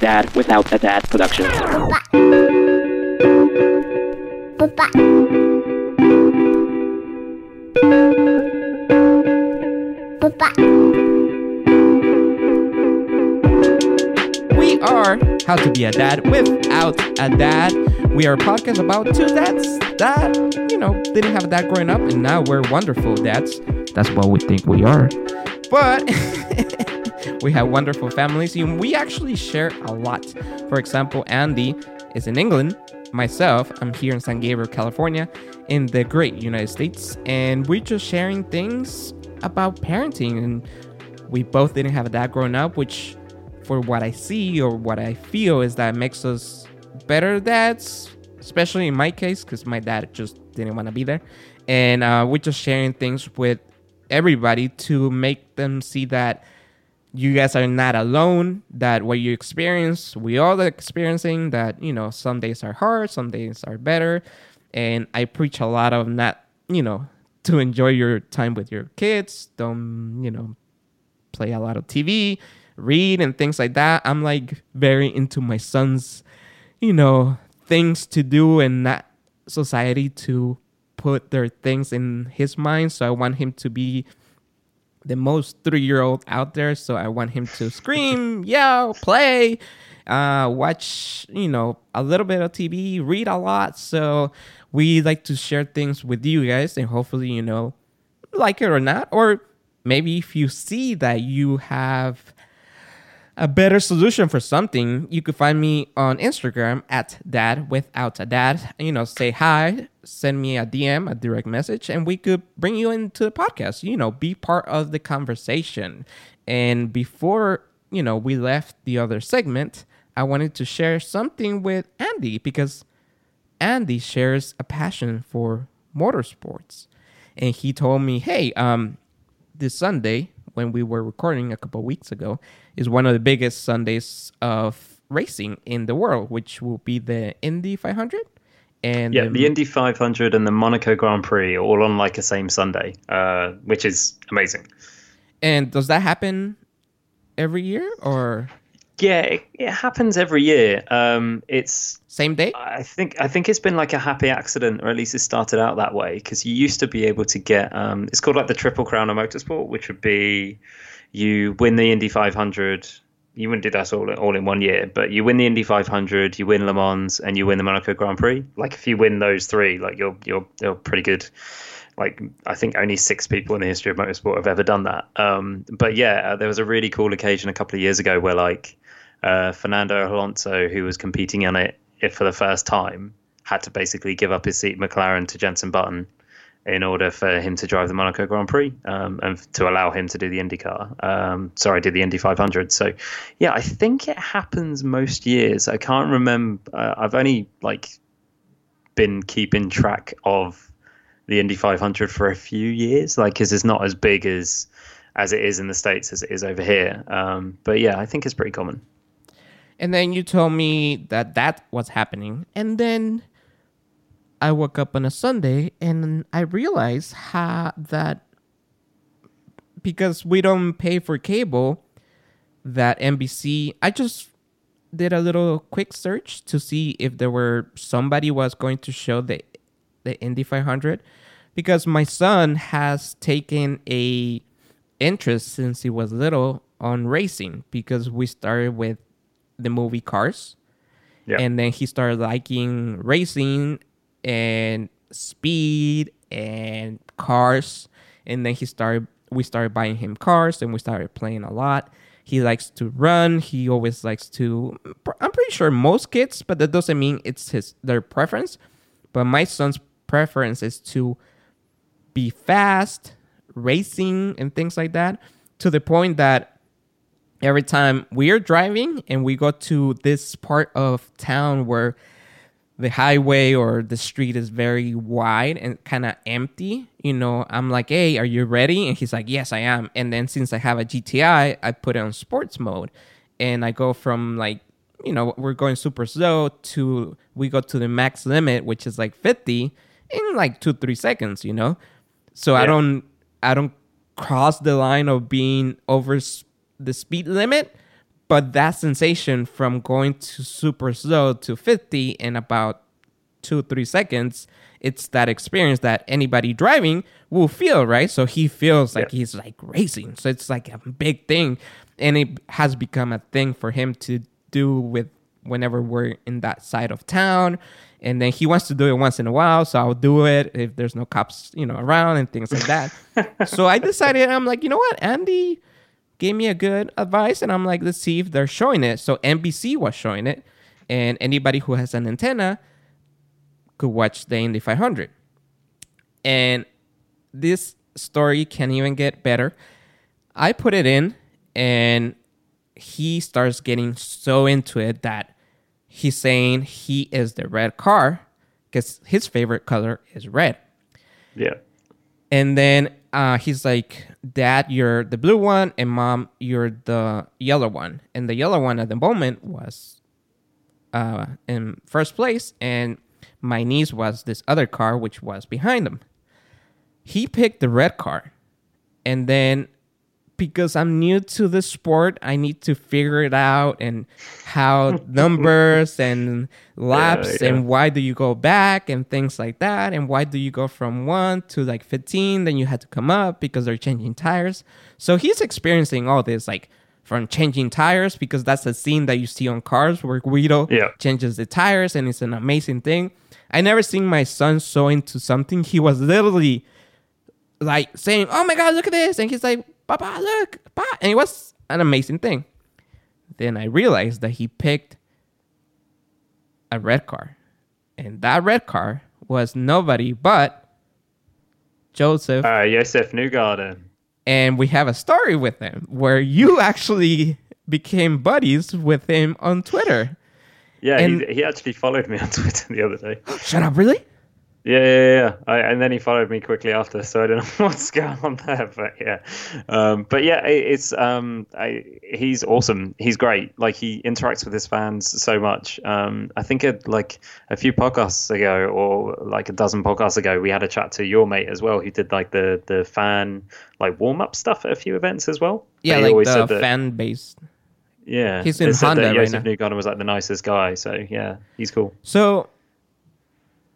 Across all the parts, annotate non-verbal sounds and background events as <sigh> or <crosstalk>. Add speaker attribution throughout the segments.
Speaker 1: Dad Without a Dad production.
Speaker 2: We are How to Be a Dad Without a Dad. We are a podcast about two dads that, you know, didn't have a dad growing up and now we're wonderful dads. That's what we think we are. But <laughs> we have wonderful families and we actually share a lot. For example, Andy is in England. Myself, I'm here in San Gabriel, California, in the great United States, and we're just sharing things about parenting. And we both didn't have a dad growing up, which, for what I see or what I feel, is that makes us better dads, especially in my case, because my dad just didn't want to be there. And uh, we're just sharing things with everybody to make them see that you guys are not alone that what you experience we all are experiencing that you know some days are hard some days are better. And i preach a lot of not you know to enjoy your time with your kids. Don't you know play a lot of tv read and things like that. I'm like very into my son's you know things to do and not society to put their things in his mind. So i want him to be the most three year old out there. So I want him to scream, <laughs> yell, play, uh, watch, you know, a little bit of TV, read a lot. So we like to share things with you guys and hopefully, you know, like it or not. Or maybe if you see that you have a better solution for something, you could find me on Instagram at dad without a dad. You know, say hi, send me a DM, a direct message, and we could bring you into the podcast. You know, be part of the conversation. And before, you know, we left the other segment, I wanted to share something with Andy because Andy shares a passion for motorsports. And he told me, hey, um, this Sunday, when we were recording a couple weeks ago, is one of the biggest Sundays of racing in the world, which will be the Indy 500. And
Speaker 3: yeah, the Indy 500 and the Monaco Grand Prix all on like a same Sunday, uh, which is amazing.
Speaker 2: And does that happen every year or?
Speaker 3: Yeah, it, it happens every year. Um, it's
Speaker 2: same day.
Speaker 3: I think I think it's been like a happy accident, or at least it started out that way. Because you used to be able to get um, it's called like the Triple Crown of Motorsport, which would be you win the Indy 500. You wouldn't do that all all in one year, but you win the Indy 500, you win Le Mans, and you win the Monaco Grand Prix. Like if you win those three, like you're you're you're pretty good. Like I think only six people in the history of motorsport have ever done that. Um, but yeah, uh, there was a really cool occasion a couple of years ago where like uh, Fernando Alonso, who was competing on it for the first time, had to basically give up his seat McLaren to Jenson Button in order for him to drive the Monaco Grand Prix um, and to allow him to do the IndyCar. Um, sorry, did the Indy 500. So, yeah, I think it happens most years. I can't remember. Uh, I've only like been keeping track of the Indy 500 for a few years, like because it's not as big as as it is in the states as it is over here. Um, but yeah, I think it's pretty common.
Speaker 2: And then you told me that that was happening, and then I woke up on a Sunday and I realized how that because we don't pay for cable, that NBC. I just did a little quick search to see if there were somebody was going to show the the Indy 500 because my son has taken a interest since he was little on racing because we started with the movie Cars. Yeah. And then he started liking racing and speed and cars. And then he started we started buying him cars and we started playing a lot. He likes to run. He always likes to i'm pretty sure most kids but that doesn't mean it's his their preference. But my son's preference is to be fast racing and things like that to the point that every time we are driving and we go to this part of town where the highway or the street is very wide and kind of empty, you know, I'm like, hey, are you ready? And he's like, yes, I am. And then since I have a GTI, I put it on sports mode. And I go from like, you know, we're going super slow to we go to the max limit, which is like 50 in like two, three seconds, you know? So yeah. I don't, I don't cross the line of being over the speed limit, But that sensation from going to super slow to 50 in about two, three seconds, it's that experience that anybody driving will feel, right? So he feels like
Speaker 3: Yeah.
Speaker 2: he's like racing. So it's like a big thing. And it has become a thing for him to do with whenever we're in that side of town. And then he wants to do it once in a while. So I'll do it if there's no cops, you know, around and things like that. <laughs> so I decided, I'm like, you know what? Andy gave me a good advice. And I'm like, let's see if they're showing it. So NBC was showing it. And anybody who has an antenna could watch the Indy 500. And this story can even get better. I put it in, and he starts getting so into it that he's saying he is the red car because his favorite color is red.
Speaker 3: Yeah.
Speaker 2: And then uh, he's like, Dad, you're the blue one, and Mom, you're the yellow one. And the yellow one at the moment was uh, in first place, and my niece was this other car, which was behind him. He picked the red car. And then because I'm new to the sport, I need to figure it out and how <laughs> numbers and laps
Speaker 3: yeah.
Speaker 2: and why do you go back and things like that and why do you go from 1 to like 15 then you had to come up because they're changing tires. So he's experiencing all this like from changing tires because that's a scene that you see on cars where Guido
Speaker 3: Yeah.
Speaker 2: changes the tires and it's an amazing thing. I never seen my son so into something. He was literally like saying, "Oh my god, look at this!" and he's like, "Papa, look, Papa," and it was an amazing thing. Then I realized that he picked a red car, and that red car was nobody but Josef.
Speaker 3: Uh, Josef Newgarden.
Speaker 2: and we have a story with him where you <laughs> actually became buddies with him on Twitter.
Speaker 3: Yeah,
Speaker 2: And-
Speaker 3: he, he actually followed me on <laughs> Twitter the other day. <gasps>
Speaker 2: Shut up, really?
Speaker 3: Yeah, yeah, yeah. I, and then he followed me quickly after, so I don't know <laughs> what's going on there, but yeah, um, but yeah, it, it's um, I, he's awesome. He's great. Like he interacts with his fans so much. Um, I think it, like a few podcasts ago, or like a dozen podcasts ago, we had a chat to your mate as well, who did like the the fan like warm up stuff at a few events as well.
Speaker 2: Yeah, like the
Speaker 3: that-
Speaker 2: fan base.
Speaker 3: Yeah,
Speaker 2: He's in
Speaker 3: said
Speaker 2: Honda
Speaker 3: that
Speaker 2: right Josef.
Speaker 3: Newgarden was like the nicest guy, so yeah, he's cool.
Speaker 2: So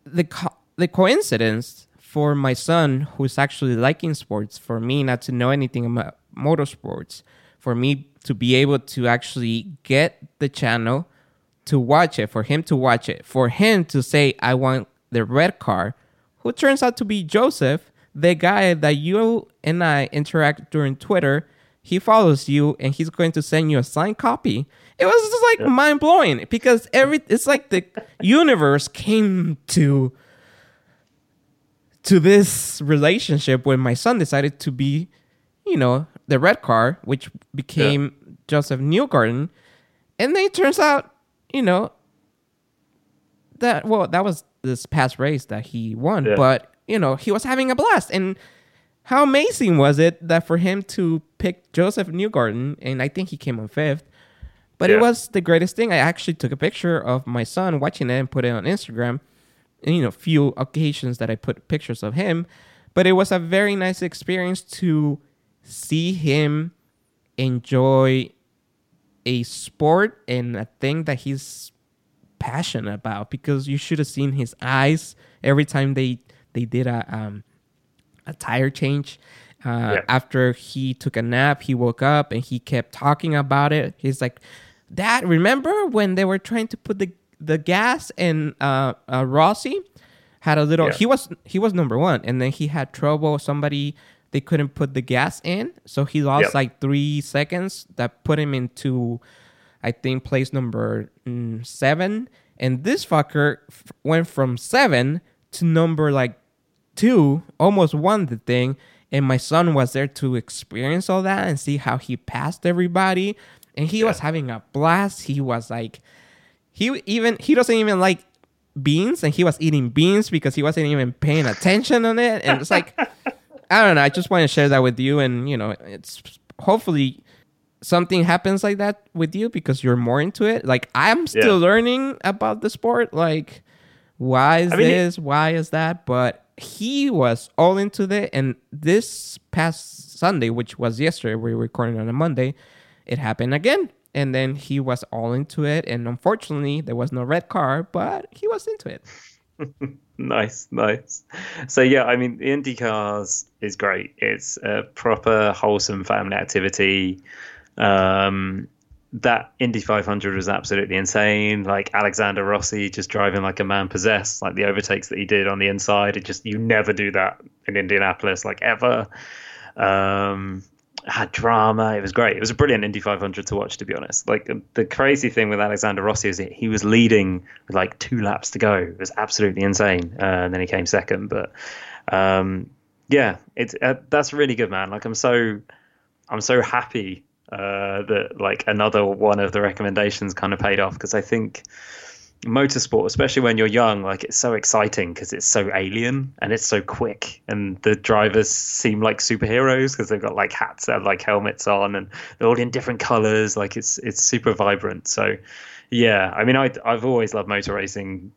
Speaker 2: the co- the coincidence for my son who's actually liking sports, for me not to know anything about motorsports, for me to be able to actually get the channel to watch it, for him to watch it, for him to say I want the red car, who turns out to be Josef, the guy that you and I interact during Twitter. He follows you and he's going to send you a signed copy. It was just like mind blowing because every it's like the universe came to to this relationship when my son decided to be, you know, the red car, which became Josef Newgarden. And then it turns out, you know, that well, that was this past race that he won,
Speaker 3: Yeah.
Speaker 2: but you know, he was having a blast. And how amazing was it that for him to pick Josef Newgarden, and I think he came on fifth. But it was the greatest thing. I actually took a picture of my son watching it and put it on Instagram. You know, few occasions that I put pictures of him. But it was a very nice experience to see him enjoy a sport and a thing that he's passionate about because you should have seen his eyes every time they they did a um a tire change uh,
Speaker 3: Yeah.
Speaker 2: after he took a nap he woke up and he kept talking about it he's like dad remember when they were trying to put the the gas and uh, uh rossi had a little
Speaker 3: Yeah.
Speaker 2: he was he was number one and then he had trouble somebody they couldn't put the gas in so he lost
Speaker 3: Yep.
Speaker 2: like three seconds that put him into I think place number mm, seven, and this fucker f- went from seven to number like two, almost won the thing. And my son was there to experience all that and see how he passed everybody, and he was having a blast. He was like, he even he doesn't even like beans, and he was eating beans because he wasn't even paying attention on it, and it's like. I don't know. I just want to share that with you, and you know, it's hopefully something happens like that with you because you're more into it. Like I'm still
Speaker 3: Yeah.
Speaker 2: learning about the sport. Like, why is
Speaker 3: I mean, it-
Speaker 2: this? Why is that? But he was all into it, and this past Sunday, which was yesterday, we were recording on a Monday, it happened again. And then he was all into it. And unfortunately, there was no red car, but he was into it. <laughs>
Speaker 3: nice, nice. So yeah, I mean, the Indy cars is great. It's a proper wholesome family activity. Um, that Indy 500 was absolutely insane. Like Alexander Rossi just driving like a man possessed, like the overtakes that he did on the inside. It just you never do that in Indianapolis, like ever. Um, had drama. It was great. It was a brilliant Indy 500 to watch, to be honest. Like the crazy thing with Alexander Rossi is he was leading with like two laps to go. It was absolutely insane, uh, and then he came second. But um, yeah, it's uh, that's really good, man. Like I'm so I'm so happy uh, that like another one of the recommendations kind of paid off because I think motorsport, especially when you're young, like it's so exciting because it's so alien and it's so quick, and the drivers seem like superheroes because they've got like hats and like helmets on, and they're all in different colors. Like it's it's super vibrant. So yeah, I mean, I I've always loved motor racing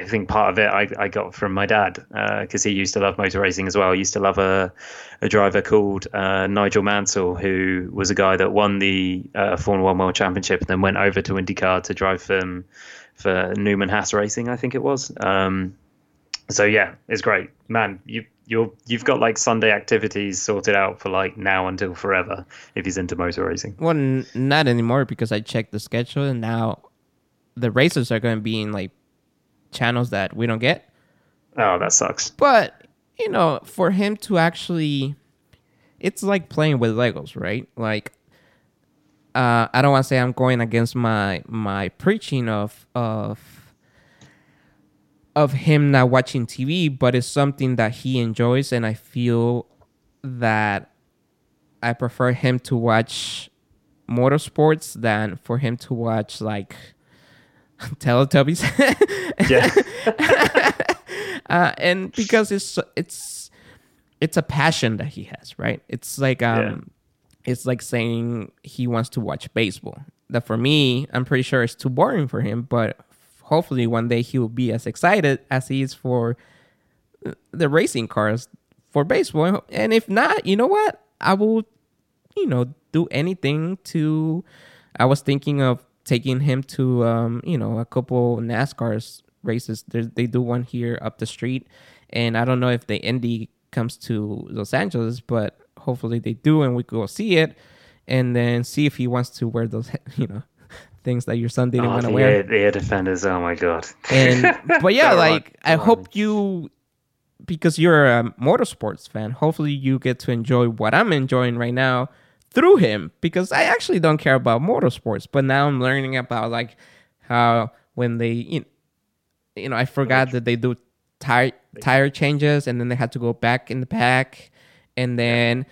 Speaker 3: I think part of it I, I got from my dad because uh, he used to love motor racing as well. He used to love a, a driver called uh, Nigel Mansell, who was a guy that won the uh, Formula One World Championship and then went over to IndyCar to drive for, for Newman Haas Racing, I think it was. Um, so yeah, it's great, man. You you're you've got like Sunday activities sorted out for like now until forever if he's into motor racing.
Speaker 2: Well, n- not anymore because I checked the schedule and now the races are going to be in like channels that we don't get.
Speaker 3: Oh, that sucks.
Speaker 2: But, you know, for him to actually it's like playing with Legos, right? Like uh, I don't want to say I'm going against my my preaching of of of him not watching TV, but it's something that he enjoys, and I feel that I prefer him to watch motorsports than for him to watch like <laughs> Teletubbies. yeah. <laughs> uh, and because it's it's it's a passion that he has, right? It's like um, yeah. It's like saying he wants to watch baseball. That for me, I'm pretty sure it's too boring for him. But hopefully, one day he will be as excited as he is for the racing cars for baseball. And if not, you know what? I will, you know, do anything to. I was thinking of taking him to um, you know a couple NASCAR's races. There's, they do one here up the street, and I don't know if the Indy comes to Los Angeles, but hopefully they do, and we go see it, and then see if he wants to wear those <laughs> you know things that your son didn't oh, want to wear.
Speaker 3: The air defenders, oh my god!
Speaker 2: And <laughs> but yeah, like I hope you because you're a motorsports fan. Hopefully you get to enjoy what I'm enjoying right now through him because I actually don't care about motorsports, but now I'm learning about like how when they you know, you know I forgot that they do tire tire changes and then they had to go back in the pack and then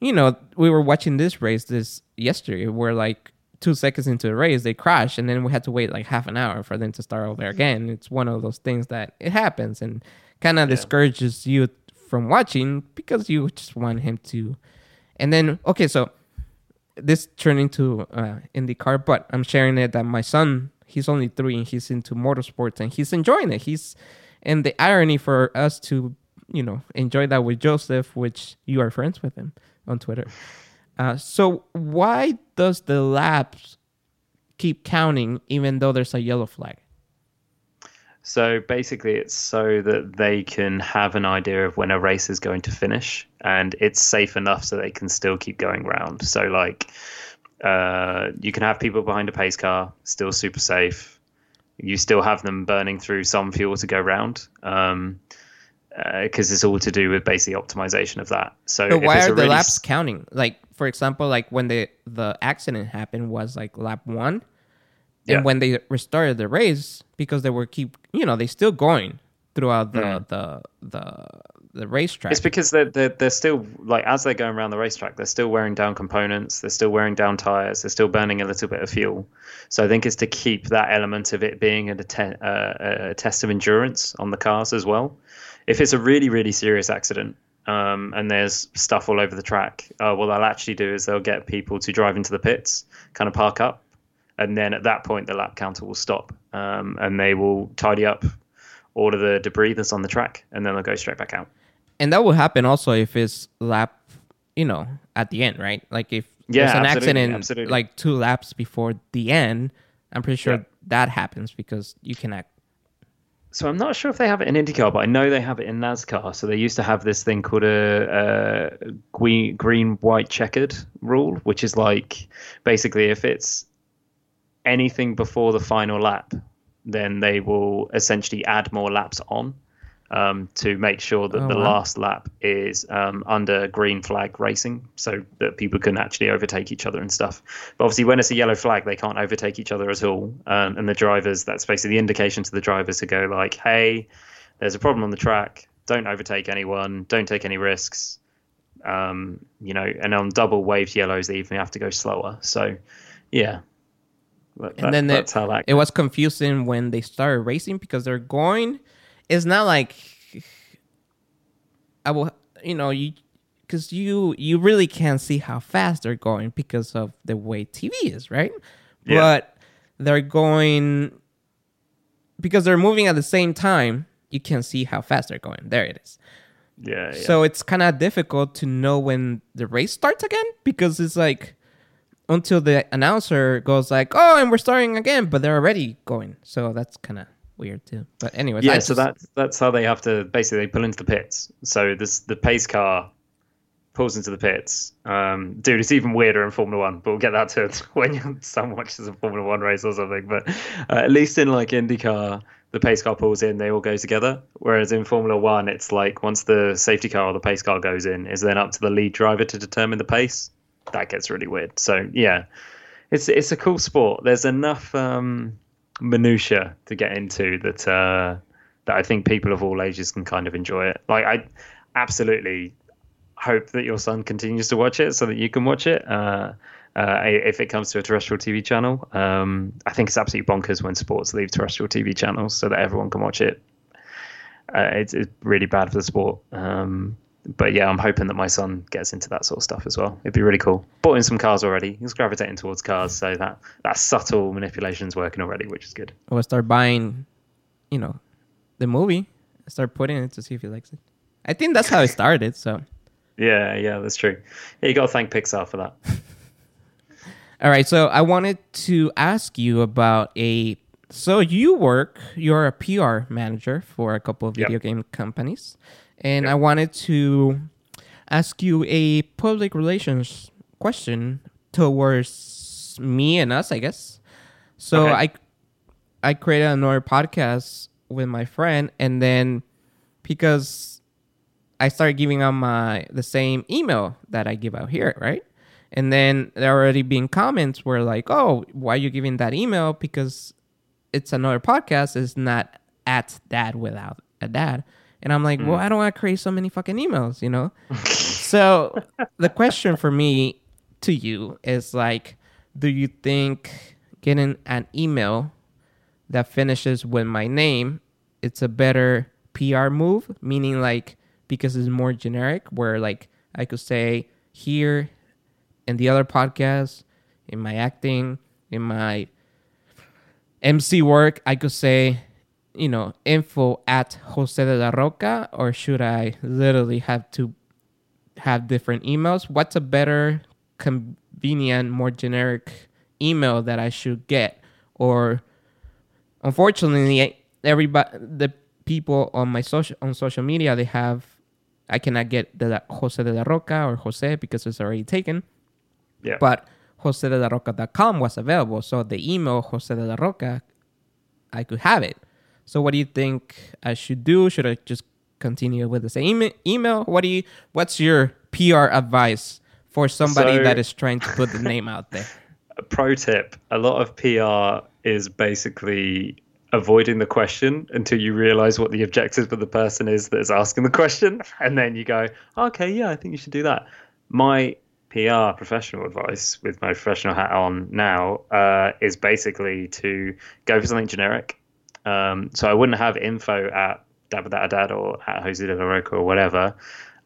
Speaker 2: you know we were watching this race this yesterday where like two seconds into the race they crash and then we had to wait like half an hour for them to start over again it's one of those things that it happens and kind of yeah. discourages you from watching because you just want him to and then okay so this turned into uh, IndyCar, but I'm sharing it that my son, he's only three and he's into motorsports and he's enjoying it. He's, and the irony for us to, you know, enjoy that with Josef, which you are friends with him on Twitter. Uh, so why does the laps keep counting even though there's a yellow flag?
Speaker 3: So basically, it's so that they can have an idea of when a race is going to finish, and it's safe enough so they can still keep going round. So, like, uh, you can have people behind a pace car, still super safe. You still have them burning through some fuel to go round, because uh, it's all to do with basically optimization of that. So,
Speaker 2: but why are the really laps counting? Like, for example, like when the the accident happened was like lap one and yeah. when they restarted the race, because they were keep, you know, they still going throughout the mm. the the the racetrack.
Speaker 3: It's because they're, they're they're still like as they're going around the racetrack, they're still wearing down components, they're still wearing down tires, they're still burning a little bit of fuel. So I think it's to keep that element of it being a, te- uh, a test of endurance on the cars as well. If it's a really really serious accident, um, and there's stuff all over the track, uh, what they'll actually do is they'll get people to drive into the pits, kind of park up, and then at that point the lap counter will stop um, and they will tidy up all of the debris that's on the track and then they'll go straight back out
Speaker 2: and that will happen also if it's lap you know at the end right like if
Speaker 3: Yeah,
Speaker 2: there's an
Speaker 3: absolutely,
Speaker 2: accident
Speaker 3: absolutely.
Speaker 2: like two laps before the end, I'm pretty sure
Speaker 3: Yeah.
Speaker 2: that happens because you can act.
Speaker 3: So I'm not sure if they have it in IndyCar, but I know they have it in NASCAR. So they used to have this thing called a, a green, green, white, checkered rule, which is like basically if it's anything before the final lap, then they will essentially add more laps on um, to make sure that
Speaker 2: Oh,
Speaker 3: the
Speaker 2: wow.
Speaker 3: last lap is um, under green flag racing, so that people can actually overtake each other and stuff. But obviously, when it's a yellow flag, they can't overtake each other at all. Um, and the drivers, that's basically the indication to the drivers to go like, "Hey, there's a problem on the track. Don't overtake anyone. Don't take any risks." Um, you know, and on double waved yellows, they even have to go slower. So, yeah. That-
Speaker 2: And then the-
Speaker 3: that's how that
Speaker 2: It was confusing when they started racing because they're going. It's not like I will, you know, you because you you really can't see how fast they're going because of the way TV is, right?
Speaker 3: Yeah.
Speaker 2: But they're going because they're moving at the same time. You can see how fast they're going. There it is.
Speaker 3: yeah, yeah.
Speaker 2: So it's kind of difficult to know when the race starts again because it's like until the announcer goes like, "Oh, and we're starting again," but they're already going. So that's kind of weird too. But anyway,
Speaker 3: yeah,
Speaker 2: I
Speaker 3: so
Speaker 2: just-
Speaker 3: that's that's how they have to basically they pull into the pits. So this the pace car pulls into the pits. Um, dude, it's even weirder in Formula One, but we'll get that to it <laughs> when your son watches a Formula One race or something. But uh, at least in like IndyCar, the pace car pulls in, they all go together. Whereas in Formula One, it's like once the safety car or the pace car goes in, is then up to the lead driver to determine the pace. That gets really weird. So yeah, it's it's a cool sport. There's enough um, minutia to get into that uh, that I think people of all ages can kind of enjoy it. Like I absolutely hope that your son continues to watch it so that you can watch it. Uh, uh, if it comes to a terrestrial TV channel, um, I think it's absolutely bonkers when sports leave terrestrial TV channels so that everyone can watch it. Uh, it's, it's really bad for the sport. Um, but yeah, I'm hoping that my son gets into that sort of stuff as well. It'd be really cool. Bought in some cars already. He's gravitating towards cars, so that that subtle manipulation's working already, which is good.
Speaker 2: we'll start buying, you know, the movie. Start putting it to see if he likes it. I think that's how it <laughs> started. So,
Speaker 3: Yeah, yeah, that's true. Yeah, you got to thank Pixar for that. <laughs>
Speaker 2: all right. So I wanted to ask you about a. So you work. You're a PR manager for a couple of
Speaker 3: Yep.
Speaker 2: video game companies, and. I wanted to ask you a public relations question towards me and us, I guess. So
Speaker 3: Okay.
Speaker 2: I I created another podcast with my friend, and then because I started giving out my the same email that I give out here, right? And then there already been comments where like, "Oh, why are you giving that email? Because it's another podcast. It's not at dad without a dad." And I'm like, "Well, hmm. I don't want to create so many fucking emails, you know." <laughs> so the question for me to you is like, do you think getting an email that finishes with my name, it's a better PR move, meaning like because it's more generic, where like I could say here in the other podcast, in my acting, in my MC work, I could say, you know, info at Jose de la Roca, or should I literally have to have different emails? What's a better, convenient, more generic email that I should get? Or unfortunately, everybody, the people on my social on social media, they have. I cannot get the Jose de la Roca or Jose because it's already taken.
Speaker 3: Yeah.
Speaker 2: But josedelaroca.com was available, so the email Jose de la Roca, I could have it. So what do you think I should do? Should I just continue with the same email? What do you? What's your PR advice for somebody
Speaker 3: So-
Speaker 2: that is trying to put the name out there? <laughs>
Speaker 3: A pro tip a lot of PR is basically avoiding the question until you realize what the objective of the person is that is asking the question. And then you go, okay, yeah, I think you should do that. My PR professional advice with my professional hat on now uh, is basically to go for something generic. Um, so I wouldn't have info at dad or at Jose de la Roca or whatever.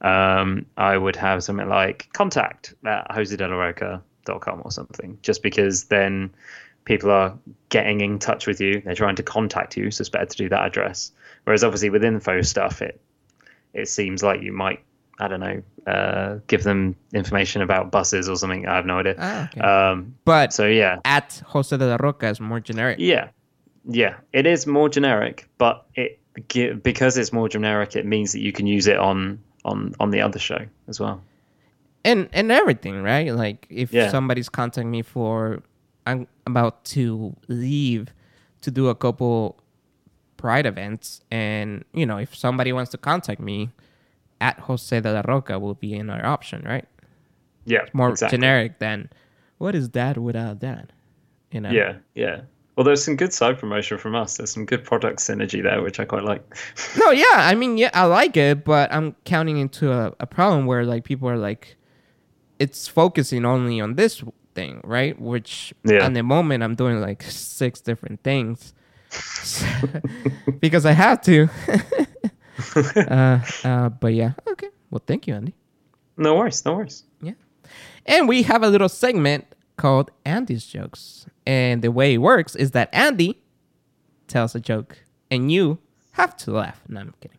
Speaker 3: Um, I would have something like contact at josedelaroca.com or something, just because then people are getting in touch with you. They're trying to contact you, so it's better to do that address. Whereas obviously with info stuff, it it seems like you might I don't know, uh, give them information about buses or something. I have no idea.
Speaker 2: Ah, okay.
Speaker 3: Um,
Speaker 2: but
Speaker 3: so yeah,
Speaker 2: at Jose de la Roca is more generic.
Speaker 3: yeah, yeah. It is more generic, but it because it's more generic, it means that you can use it on on on the other show as well.
Speaker 2: and and everything, right? Like if
Speaker 3: Yeah.
Speaker 2: somebody's contacting me for I'm about to leave to do a couple pride events, and you know, if somebody wants to contact me, at Jose de la Roca will be another option, right?
Speaker 3: Yeah,
Speaker 2: More
Speaker 3: exactly.
Speaker 2: generic than what is that without that? You know?
Speaker 3: Yeah, yeah. Well, there's some good side promotion from us. There's some good product synergy there, which I quite like.
Speaker 2: No, yeah, I mean, yeah, I like it, but I'm counting into a, a problem where like people are like, it's focusing only on this thing, right? Which
Speaker 3: Yeah.
Speaker 2: at the moment I'm doing like six different things <laughs> because I have to. <laughs> <laughs> uh, uh, but yeah, okay. Well, thank you, Andy.
Speaker 3: no worries, no worries.
Speaker 2: Yeah. And we have a little segment called Andy's Jokes. And the way it works is that Andy tells a joke and you have to laugh. No, I'm kidding.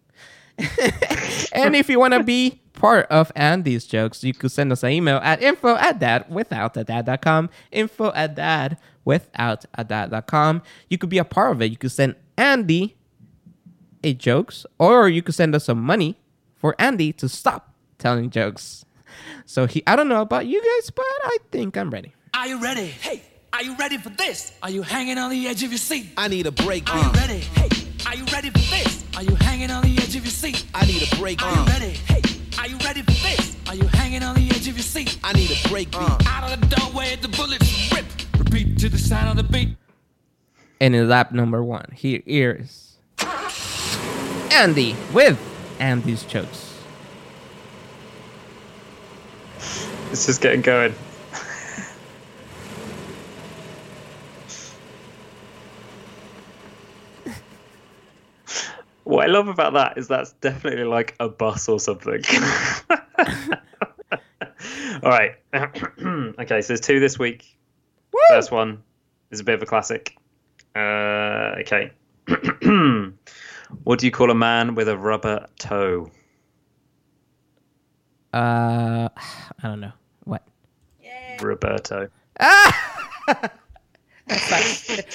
Speaker 2: <laughs> and if you want to be part of Andy's jokes, you could send us an email at info at dad without a dad.com. Info at dad without a dad.com. You could be a part of it. You could send Andy a jokes, or you could send us some money for Andy to stop telling jokes. So he, I don't know about you guys, but I think I'm ready.
Speaker 4: Are you ready? Hey, are you ready for this? Are you hanging on the edge of your seat?
Speaker 5: I need a break.
Speaker 4: Are you
Speaker 5: Uh,
Speaker 4: ready? Hey, are you ready for this? Are you hanging on the edge of your seat?
Speaker 5: I need a break.
Speaker 4: Are you
Speaker 5: Uh,
Speaker 4: ready? Hey, are you ready for this? Are you hanging on the edge of your seat?
Speaker 5: I need a break.
Speaker 4: Uh, out of the doorway, the bullets rip. Repeat to the sound of the beat.
Speaker 2: And in lap number one, here is Andy with Andy's jokes.
Speaker 3: It's just getting going. What I love about that is that's definitely like a bus or something. <laughs> All right. <clears throat> okay, so there's two this week. First one is a bit of a classic. Uh, okay. <clears throat> what do you call a man with a rubber toe?
Speaker 2: Uh, I don't know what.
Speaker 3: Roberto. <laughs> <laughs> <laughs>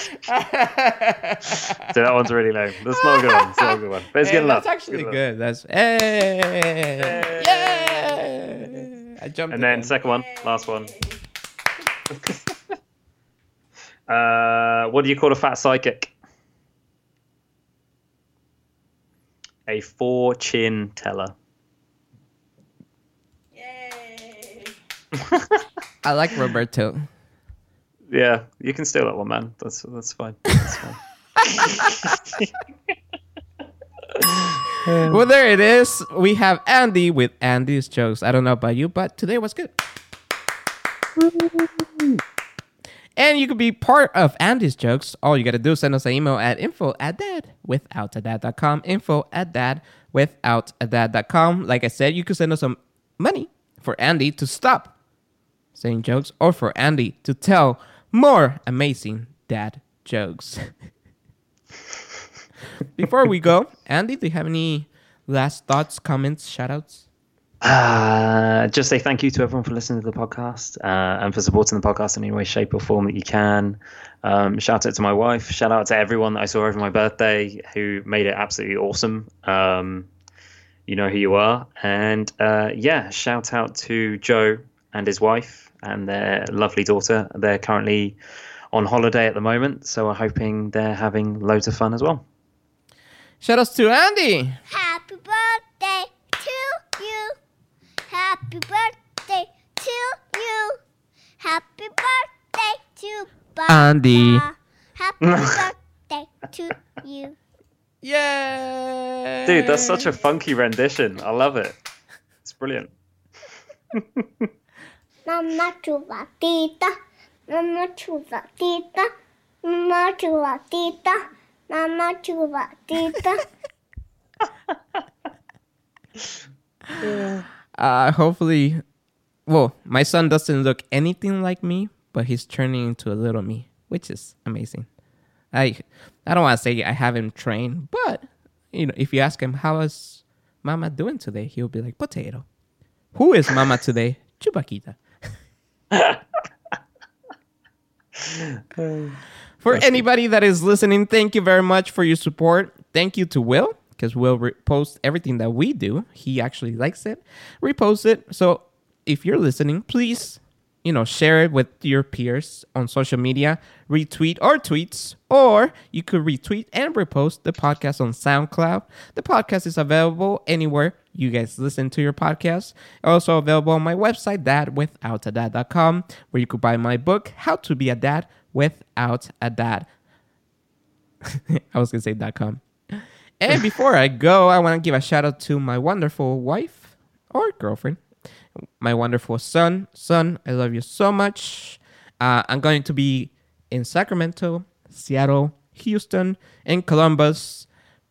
Speaker 3: So that one's really low. That's not a good one. It's not a good one. But it's
Speaker 2: Hey,
Speaker 3: good enough.
Speaker 2: that's actually
Speaker 3: enough.
Speaker 2: good. That's hey, yeah. I jumped.
Speaker 3: And then
Speaker 2: again.
Speaker 3: second one, last one. <laughs> uh, what do you call a fat psychic? A four chin teller. Yay. <laughs>
Speaker 2: I like Roberto.
Speaker 3: Yeah, you can steal that one, man. That's that's fine. That's fine. <laughs>
Speaker 2: Um, well, there it is. We have Andy with Andy's jokes. I don't know about you, but today was good. And you can be part of Andy's jokes. All you got to do is send us an email at info at dad without a dad.com. Info at dad without a dad.com. Like I said, you could send us some money for Andy to stop saying jokes or for Andy to tell more amazing dad jokes. <laughs> Before we go, Andy, do you have any last thoughts, comments, shout outs?
Speaker 3: Uh, just say thank you to everyone for listening to the podcast uh, and for supporting the podcast in any way, shape, or form that you can. Um, shout out to my wife. Shout out to everyone that I saw over my birthday who made it absolutely awesome. Um, you know who you are. And uh, yeah, shout out to Joe and his wife and their lovely daughter. They're currently on holiday at the moment, so I'm hoping they're having loads of fun as well.
Speaker 2: Shout outs to Andy.
Speaker 6: Happy birthday to you. Happy birthday to you. Happy birthday to Papa.
Speaker 2: Andy.
Speaker 6: Happy <laughs> birthday to you.
Speaker 2: Yay!
Speaker 3: Dude, that's such a funky rendition. I love it. It's brilliant. <laughs>
Speaker 6: Mamma chuvatita. Mamma chuvatita. Mamma chuvatita. Mamma <laughs> chuvatita.
Speaker 2: Uh, hopefully, well, my son doesn't look anything like me, but he's turning into a little me, which is amazing. I, I don't want to say I have him trained, but you know, if you ask him how is Mama doing today, he'll be like potato. Who is Mama today? Chupaquita. For anybody that is listening, thank you very much for your support. Thank you to Will because Will repost everything that we do. He actually likes it, repost it. So if you're listening, please, you know, share it with your peers on social media, retweet our tweets, or you could retweet and repost the podcast on SoundCloud. The podcast is available anywhere you guys listen to your podcast. Also available on my website, dadwithoutadad.com, where you could buy my book, How to Be a Dad Without a Dad. <laughs> I was gonna say dot .com. And before I go, I want to give a shout out to my wonderful wife or girlfriend, my wonderful son. Son, I love you so much. Uh, I'm going to be in Sacramento, Seattle, Houston, and Columbus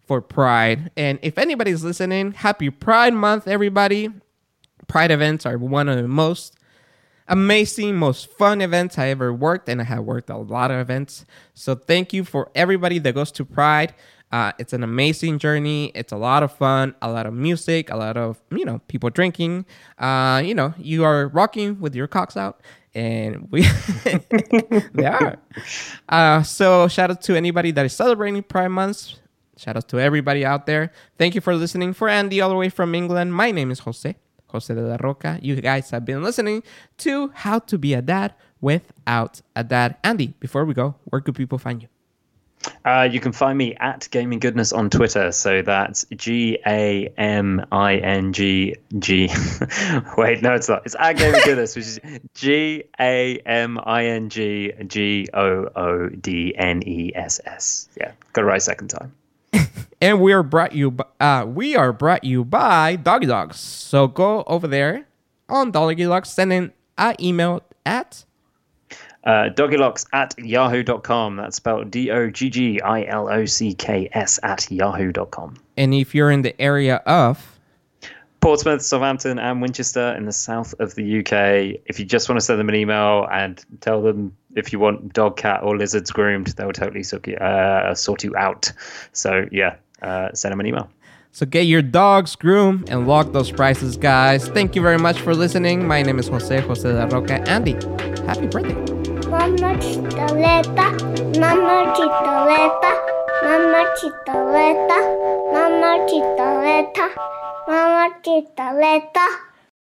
Speaker 2: for Pride. And if anybody's listening, happy Pride Month, everybody. Pride events are one of the most amazing, most fun events I ever worked, and I have worked a lot of events. So thank you for everybody that goes to Pride. Uh, it's an amazing journey. It's a lot of fun, a lot of music, a lot of you know people drinking. Uh, you know, you are rocking with your cocks out, and we <laughs> they are. Uh, so shout out to anybody that is celebrating Pride Month. Shout out to everybody out there. Thank you for listening. For Andy, all the way from England, my name is Jose. Jose de la Roca. You guys have been listening to How to Be a Dad Without a Dad. Andy, before we go, where could people find you?
Speaker 3: Uh, you can find me at Gaming Goodness on Twitter. So that's G A M I N G G. <laughs> Wait, no, it's not. It's at Gaming <laughs> Goodness, which is G A M I N G G O O D N E S S. Yeah, got it right second time.
Speaker 2: And we are brought you b- uh, we are brought you by Doggy Dogs. So go over there on Doggy Dogs, send in an email at
Speaker 3: Uh, doggylocks at yahoo.com. That's spelled D O G G I L O C K S at yahoo.com.
Speaker 2: and if you're in the area of
Speaker 3: Portsmouth, Southampton, and Winchester in the south of the UK. If you just want to send them an email and tell them if you want dog, cat, or lizards groomed, they'll totally sort you, uh, sort you out. So, yeah, uh, send them an email.
Speaker 2: So get your dogs groomed and lock those prices, guys. Thank you very much for listening. My name is Jose Jose de Roca. Andy, happy birthday.
Speaker 6: Mama chitoleta, mama chitoleta, mama chitoleta, mama chitoleta, mama chitoleta.